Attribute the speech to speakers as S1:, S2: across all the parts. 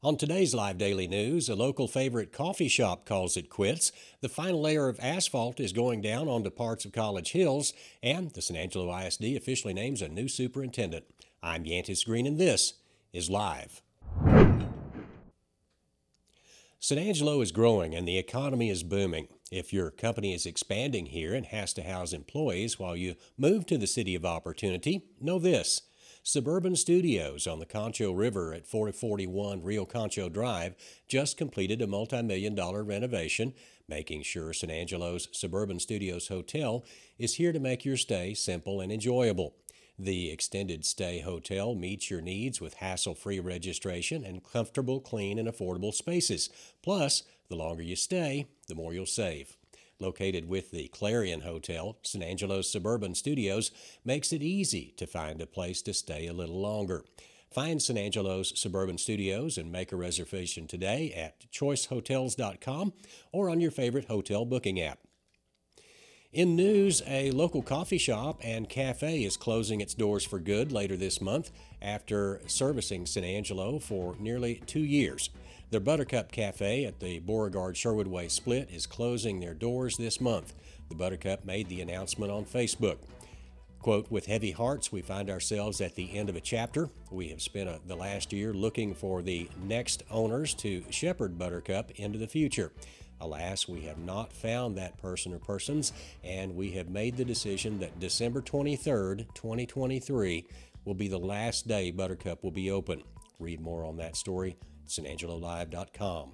S1: On today's Live Daily News, a local favorite coffee shop calls it quits. The final layer of asphalt is going down onto parts of College Hills, and the San Angelo ISD officially names a new superintendent. I'm Yantis Green, and this is Live. San Angelo is growing and the economy is booming. If your company is expanding here and has to house employees while you move to the City of Opportunity, know this. Suburban Studios on the Concho River at 441 Rio Concho Drive just completed a multi million dollar renovation, making sure San Angelo's Suburban Studios Hotel is here to make your stay simple and enjoyable. The extended stay hotel meets your needs with hassle free registration and comfortable, clean, and affordable spaces. Plus, the longer you stay, the more you'll save located with the Clarion Hotel, San Angelo's Suburban Studios, makes it easy to find a place to stay a little longer. Find San Angelo's Suburban Studios and make a reservation today at choicehotels.com or on your favorite hotel booking app. In news, a local coffee shop and cafe is closing its doors for good later this month after servicing San Angelo for nearly two years. The Buttercup Cafe at the Beauregard Sherwood Way split is closing their doors this month. The Buttercup made the announcement on Facebook. Quote, with heavy hearts, we find ourselves at the end of a chapter. We have spent a, the last year looking for the next owners to shepherd Buttercup into the future. Alas, we have not found that person or persons, and we have made the decision that December 23rd, 2023, will be the last day Buttercup will be open. Read more on that story sanangelolive.com.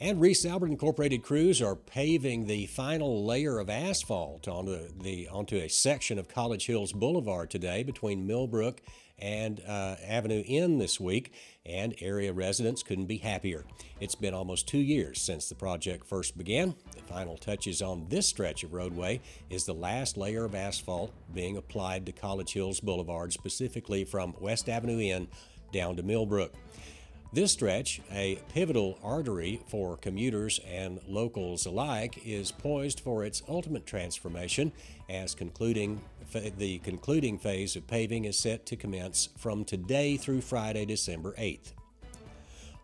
S1: And Reece Albert Incorporated crews are paving the final layer of asphalt onto the onto a section of College Hills Boulevard today between Millbrook and uh, Avenue N this week, and area residents couldn't be happier. It's been almost two years since the project first began. The final touches on this stretch of roadway is the last layer of asphalt being applied to College Hills Boulevard, specifically from West Avenue N down to Millbrook. This stretch, a pivotal artery for commuters and locals alike, is poised for its ultimate transformation as concluding the concluding phase of paving is set to commence from today through Friday, December 8th.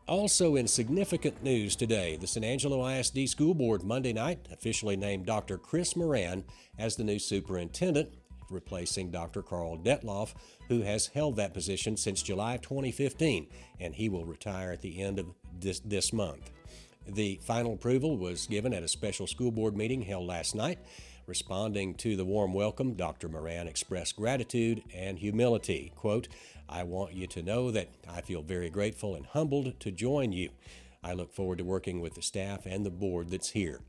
S1: Also, in significant news today, the San Angelo ISD School Board Monday night officially named Dr. Chris Moran as the new superintendent replacing Dr. Carl Dethloff, who has held that position since July 2015, and he will retire at the end of this, this month. The final approval was given at a special school board meeting held last night. Responding to the warm welcome, Dr. Moran expressed gratitude and humility. Quote, I want you to know that I feel very grateful and humbled to join you. I look forward to working with the staff and the board that's here.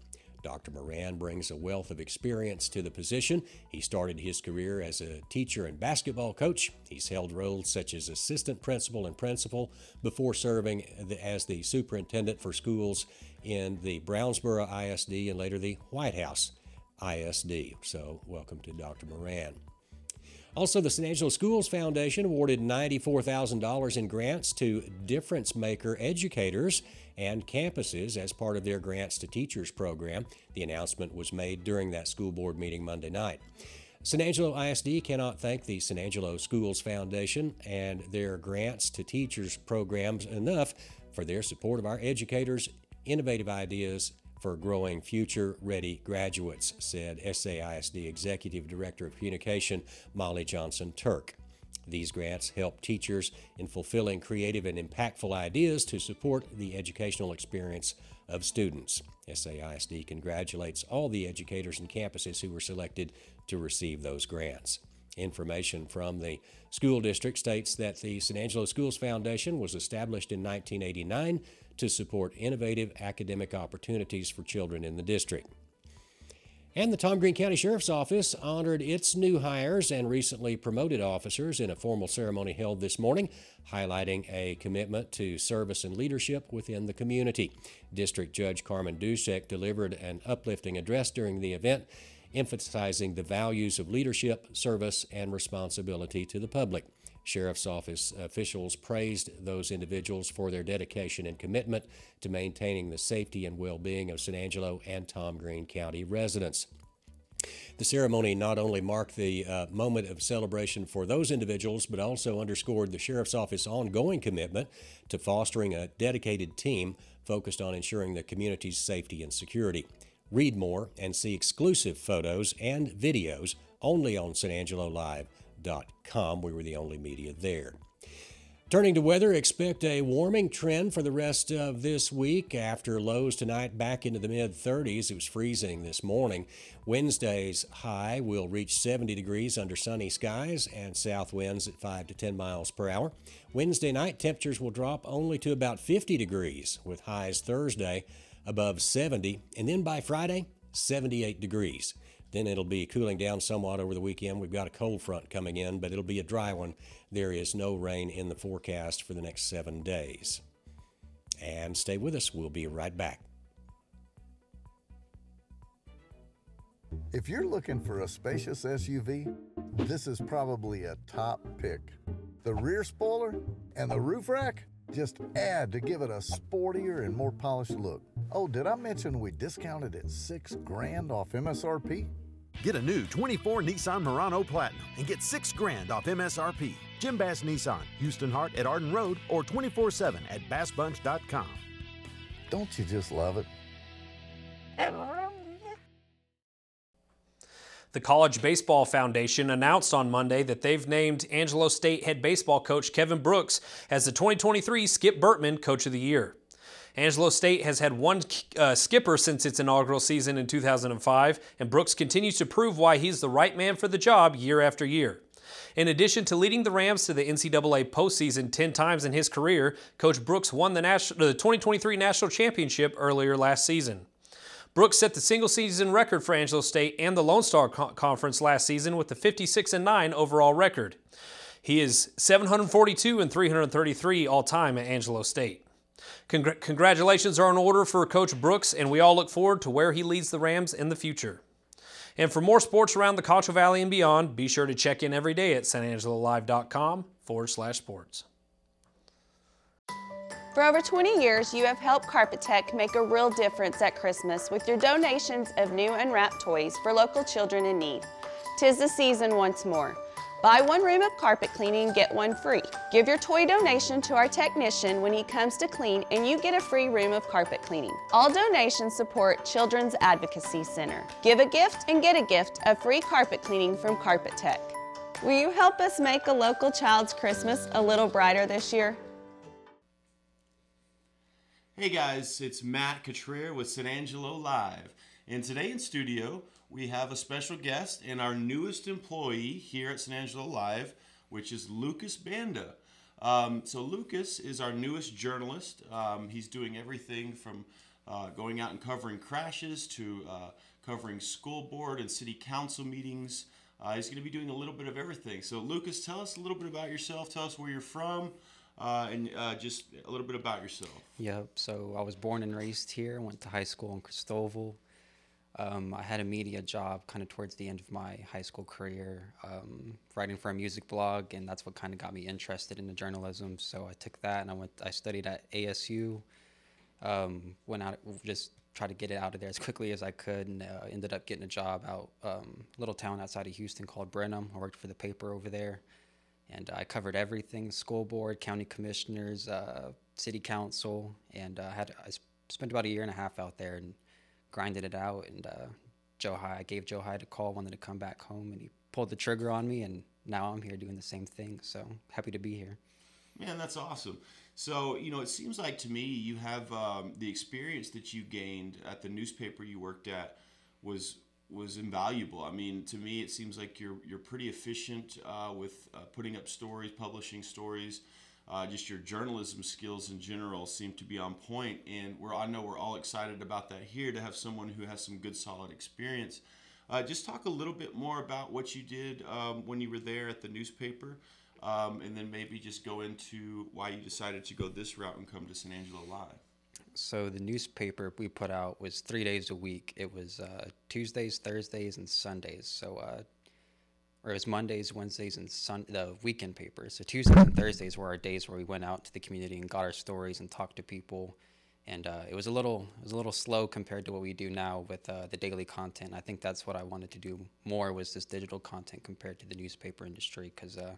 S1: Dr. Moran brings a wealth of experience to the position. He started his career as a teacher and basketball coach. He's held roles such as assistant principal and principal before serving as the superintendent for schools in the Brownsboro ISD and later the Whitehouse ISD. So, welcome to Dr. Moran. Also, the San Angelo Schools Foundation awarded $94,000 in grants to difference maker educators and campuses as part of their Grants to Teachers program. The announcement was made during that school board meeting Monday night. San Angelo ISD cannot thank the San Angelo Schools Foundation and their Grants to Teachers programs enough for their support of our educators' innovative ideas for growing future ready graduates, said SAISD Executive Director of Communication Molly Johnson Turk. These grants help teachers in fulfilling creative and impactful ideas to support the educational experience of students. SAISD congratulates all the educators and campuses who were selected to receive those grants. Information from the school district states that the San Angelo Schools Foundation was established in 1989 to support innovative academic opportunities for children in the district. And the Tom Green County Sheriff's Office honored its new hires and recently promoted officers in a formal ceremony held this morning, highlighting a commitment to service and leadership within the community. District Judge Carmen Dusek delivered an uplifting address during the event, emphasizing the values of leadership, service, and responsibility to the public. Sheriff's Office officials praised those individuals for their dedication and commitment to maintaining the safety and well being of San Angelo and Tom Green County residents. The ceremony not only marked the uh, moment of celebration for those individuals, but also underscored the Sheriff's Office ongoing commitment to fostering a dedicated team focused on ensuring the community's safety and security. Read more and see exclusive photos and videos only on San Angelo Live com. We were the only media there. Turning to weather, expect a warming trend for the rest of this week after lows tonight back into the mid 30s. It was freezing this morning. Wednesday's high will reach 70 degrees under sunny skies and south winds at 5 to 10 miles per hour. Wednesday night, temperatures will drop only to about 50 degrees, with highs Thursday above 70, and then by Friday, 78 degrees. Then it'll be cooling down somewhat over the weekend. We've got a cold front coming in, but it'll be a dry one. There is no rain in the forecast for the next seven days. And stay with us. We'll be right back.
S2: If you're looking for a spacious SUV, this is probably a top pick. The rear spoiler and the roof rack just add to give it a sportier and more polished look. Oh, did I mention we discounted it six grand off MSRP?
S3: Get a new 24 Nissan Murano Platinum and get 6 grand off MSRP. Jim Bass Nissan, Houston Harte at Arden Road or 24-7 at bassbunch.com.
S2: Don't you just love it?
S4: The College Baseball Foundation announced on Monday that they've named Angelo State head baseball coach Kevin Brooks as the 2023 Skip Bertman Coach of the Year. Angelo State has had one uh, skipper since its inaugural season in 2005, and Brooks continues to prove why he's the right man for the job year after year. In addition to leading the Rams to the NCAA postseason 10 times in his career, Coach Brooks won the, the 2023 National Championship earlier last season. Brooks set the single season record for Angelo State and the Lone Star Conference last season with the 56 9 overall record. He is 742 and 333 all time at Angelo State. Congr- congratulations are in order for Coach Brooks, and we all look forward to where he leads the Rams in the future. And for more sports around the Concho Valley and beyond, be sure to check in every day at sanangelolive.com forward slash sports.
S5: For over 20 years, you have helped Carpet Tech make a real difference at Christmas with your donations of new and wrapped toys for local children in need. Tis the season once more. Buy one room of carpet cleaning, get one free. Give your toy donation to our technician when he comes to clean and you get a free room of carpet cleaning. All donations support Children's Advocacy Center. Give a gift and get a gift of free carpet cleaning from Carpet Tech. Will you help us make a local child's Christmas a little brighter this year?
S6: Hey guys, it's Matt Cotrer with San Angelo Live. And today in studio, we have a special guest and our newest employee here at San Angelo Live, which is Lucas Banda. Um, so Lucas is our newest journalist. Um, he's doing everything from uh, going out and covering crashes to uh, covering school board and city council meetings. Uh, he's going to be doing a little bit of everything. So Lucas, tell us a little bit about yourself. Tell us where you're from. Uh, and uh, just a little bit about yourself.
S7: Yep. So I was born and raised here. Went to high school in Christoval. Um, I had a media job kind of towards the end of my high school career, um, writing for a music blog, and that's what kind of got me interested in the journalism. So I took that and I went. I studied at ASU. Um, went out, just tried to get it out of there as quickly as I could, and uh, ended up getting a job out um, little town outside of Houston called Brenham. I worked for the paper over there, and I covered everything: school board, county commissioners, uh, city council, and uh, had I spent about a year and a half out there and grinded it out. And uh, Joe High, I gave Joe Hyde a call, wanted to come back home, and he pulled the trigger on me. And now I'm here doing the same thing. So happy to be here.
S6: Man, that's awesome. So, you know, it seems like to me you have um, the experience that you gained at the newspaper you worked at was was invaluable. I mean, to me, it seems like you're you're pretty efficient uh, with uh, putting up stories, publishing stories uh, just your journalism skills in general seem to be on point and we're i know we're all excited about that here to have someone who has some good solid experience Uh, just talk a little bit more about what you did um, when you were there at the newspaper, um, and then maybe just go into why you decided to go this route and come to San Angelo Live.
S7: So the newspaper we put out was three days a week. It was uh, Tuesdays, Thursdays, and Sundays. So, uh, or it was Mondays, Wednesdays, and Sun the weekend papers. So Tuesdays and Thursdays were our days where we went out to the community and got our stories and talked to people. And uh, it was a little it was a little slow compared to what we do now with uh, the daily content. I think that's what I wanted to do more was this digital content compared to the newspaper industry because uh,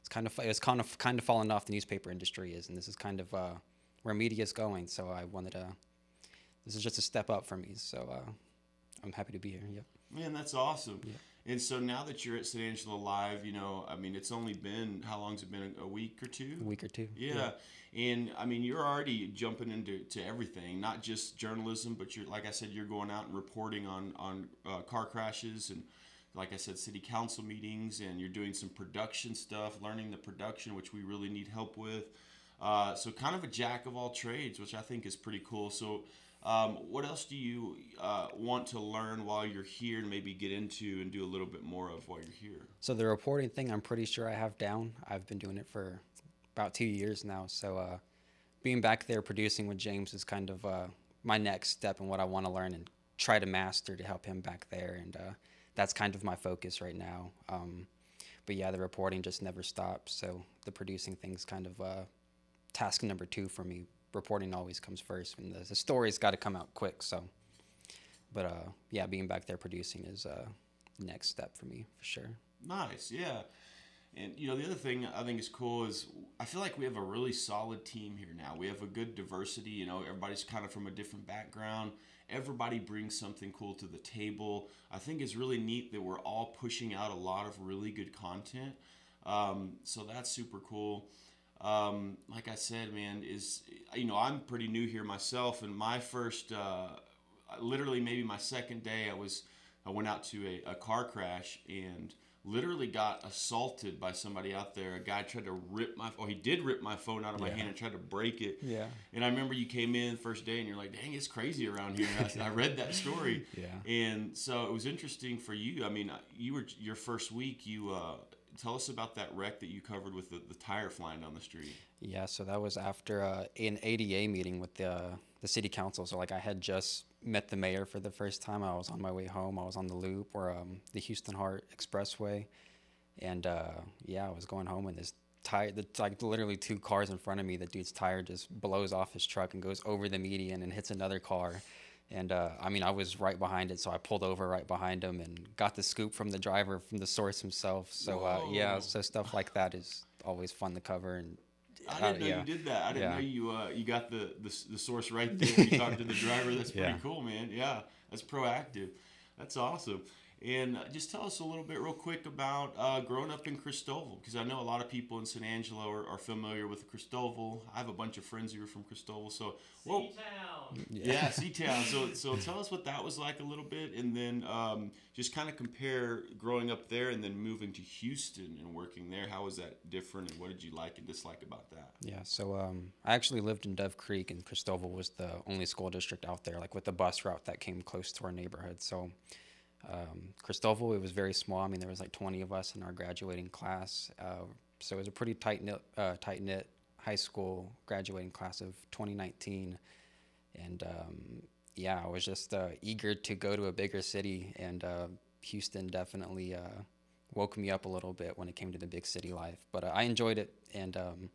S7: it's kind of it was kind of kind of falling off the newspaper industry is, and this is kind of uh, where media is going. So I wanted to. This is just a step up for me. So uh, I'm happy to be here. Yep.
S6: Man, that's awesome. And so now that you're at San Angelo Live, you know, I mean, it's only been how long's it been? A week or two?
S7: A week or two.
S6: Yeah. And I mean, you're already jumping into to everything, not just journalism, but you're like I said, you're going out and reporting on on uh, car crashes and like I said, city council meetings, and you're doing some production stuff, learning the production, which we really need help with. Uh, so kind of a jack of all trades, which I think is pretty cool. So. Um, what else do you uh, want to learn while you're here and maybe get into and do a little bit more of while you're here?
S7: So the reporting thing, I'm pretty sure I have down. I've been doing it for about two years now. So uh, being back there producing with James is kind of uh, my next step and what I want to learn and try to master to help him back there. And uh, that's kind of my focus right now. Um, but yeah, the reporting just never stops. So the producing thing's kind of uh, task number two for me. Reporting always comes first, and the, the story's got to come out quick. So, but uh, yeah, being back there producing is uh, next step for me for sure.
S6: Nice, yeah. And you know, the other thing I think is cool is I feel like we have a really solid team here now. We have a good diversity. You know, everybody's kind of from a different background. Everybody brings something cool to the table. I think it's really neat that we're all pushing out a lot of really good content. Um, so that's super cool. Um, like I said, man, is you know I'm pretty new here myself, and my first, uh, literally maybe my second day, I was I went out to a, a car crash and literally got assaulted by somebody out there. A guy tried to rip my, oh, he did rip my phone out of my
S7: Yeah.
S6: hand and tried to break it.
S7: Yeah.
S6: And I remember you came in first day and you're like, dang, it's crazy around here. And I, I read that story.
S7: Yeah.
S6: And so it was interesting for you. I mean, you were your first week. You uh, tell us about that wreck that you covered with the, the tire flying down the street.
S7: Yeah, so that was after uh, an ADA meeting with the the city council. So like I had just met the mayor for the first time. I was on my way home. I was on the loop or um, the Houston Harte Expressway, and uh, yeah, I was going home and this tire, the, like literally two cars in front of me. The dude's tire just blows off his truck and goes over the median and hits another car. And uh, I mean, I was right behind it, so I pulled over right behind him and got the scoop from the driver, from the source himself. So uh, yeah, so stuff like that is always fun to cover. And
S6: I
S7: uh,
S6: didn't know
S7: yeah.
S6: you did that. I didn't
S7: Yeah.
S6: know you uh, you got the, the the source right there. You talked to the driver. That's pretty
S7: Yeah.
S6: cool, man. Yeah, that's proactive. That's awesome. And uh, just tell us a little bit, real quick, about uh, growing up in Christoval, because I know a lot of people in San Angelo are, are familiar with Christoval. I have a bunch of friends who are from Christoval, so well, yeah, C-Town. So, so tell us what that was like a little bit, and then um, just kind of compare growing up there and then moving to Houston and working there. How was that different, and what did you like and dislike about that?
S7: Yeah, so um, I actually lived in Dove Creek, and Christoval was the only school district out there, like with the bus route that came close to our neighborhood. So um, Christoval, it was very small. I mean, there was like 20 of us in our graduating class. Uh, so it was a pretty tight knit, uh, tight knit high school graduating class of 2019, and um, yeah, I was just uh, eager to go to a bigger city, and uh, Houston definitely uh, woke me up a little bit when it came to the big city life. But uh, I enjoyed it, and um,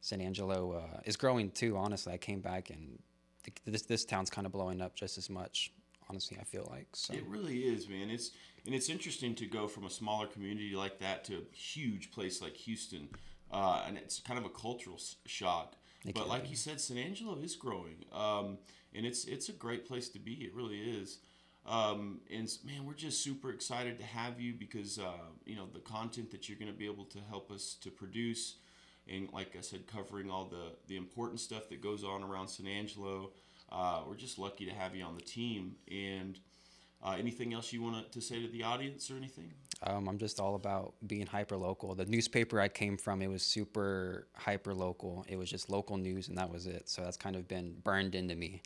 S7: San Angelo is growing too. Honestly, I came back and th- this this town's kind of blowing up just as much. Honestly, I feel like so.
S6: It really is, man. It's and it's interesting to go from a smaller community like that to a huge place like Houston, uh, and it's kind of a cultural shock.
S7: It
S6: but like
S7: be.
S6: you said, San Angelo is growing, um, and it's it's a great place to be. It really is. Um, and man, we're just super excited to have you because uh, you know the content that you're going to be able to help us to produce, and like I said, covering all the the important stuff that goes on around San Angelo. Uh, we're just lucky to have you on the team. And uh, anything else you want to say to the audience or anything?
S7: Um, I'm just all about being hyper local. The newspaper I came from, it was super hyper local. It was just local news, and that was it. So that's kind of been burned into me.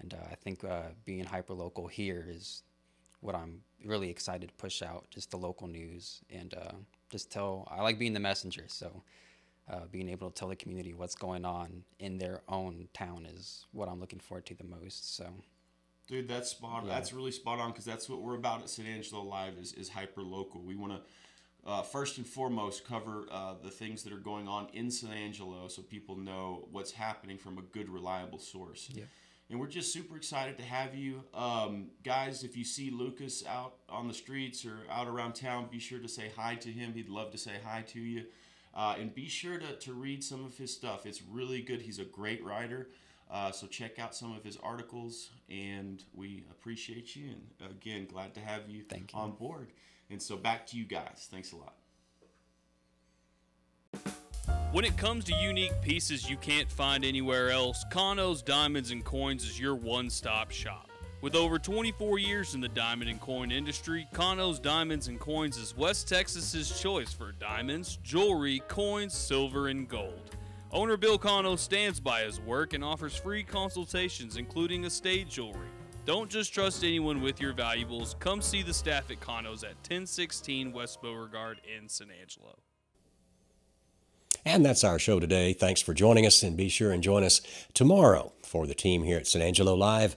S7: And uh, I think uh, being hyper local here is what I'm really excited to push out, just the local news and uh, just tell. I like being the messenger, so uh, being able to tell the community what's going on in their own town is what I'm looking forward to the most. So.
S6: Dude, that's spot. Yeah. That's really spot on because that's what we're about at San Angelo Live is, is hyper local. We want to uh, first and foremost cover uh, the things that are going on in San Angelo so people know what's happening from a good, reliable source.
S7: Yeah.
S6: And we're just super excited to have you. Um, guys, if you see Lucas out on the streets or out around town, be sure to say hi to him. He'd love to say hi to you. Uh, and be sure to, to read some of his stuff. It's really good. He's a great writer. Uh, so check out some of his articles, and we appreciate you. And again, glad to have you,
S7: Thank you.
S6: on board. And so back to you guys. Thanks a lot.
S8: When it comes to unique pieces you can't find anywhere else, Cano's Diamonds and Coins is your one-stop shop. With over 24 years in the diamond and coin industry, Cano's Diamonds and Coins is West Texas's choice for diamonds, jewelry, coins, silver, and gold. Owner Bill Cano stands by his work and offers free consultations, including estate jewelry. Don't just trust anyone with your valuables. Come see the staff at Cano's at 1016 West Beauregard in San Angelo.
S1: And that's our show today. Thanks for joining us, and be sure and join us tomorrow for the team here at San Angelo Live.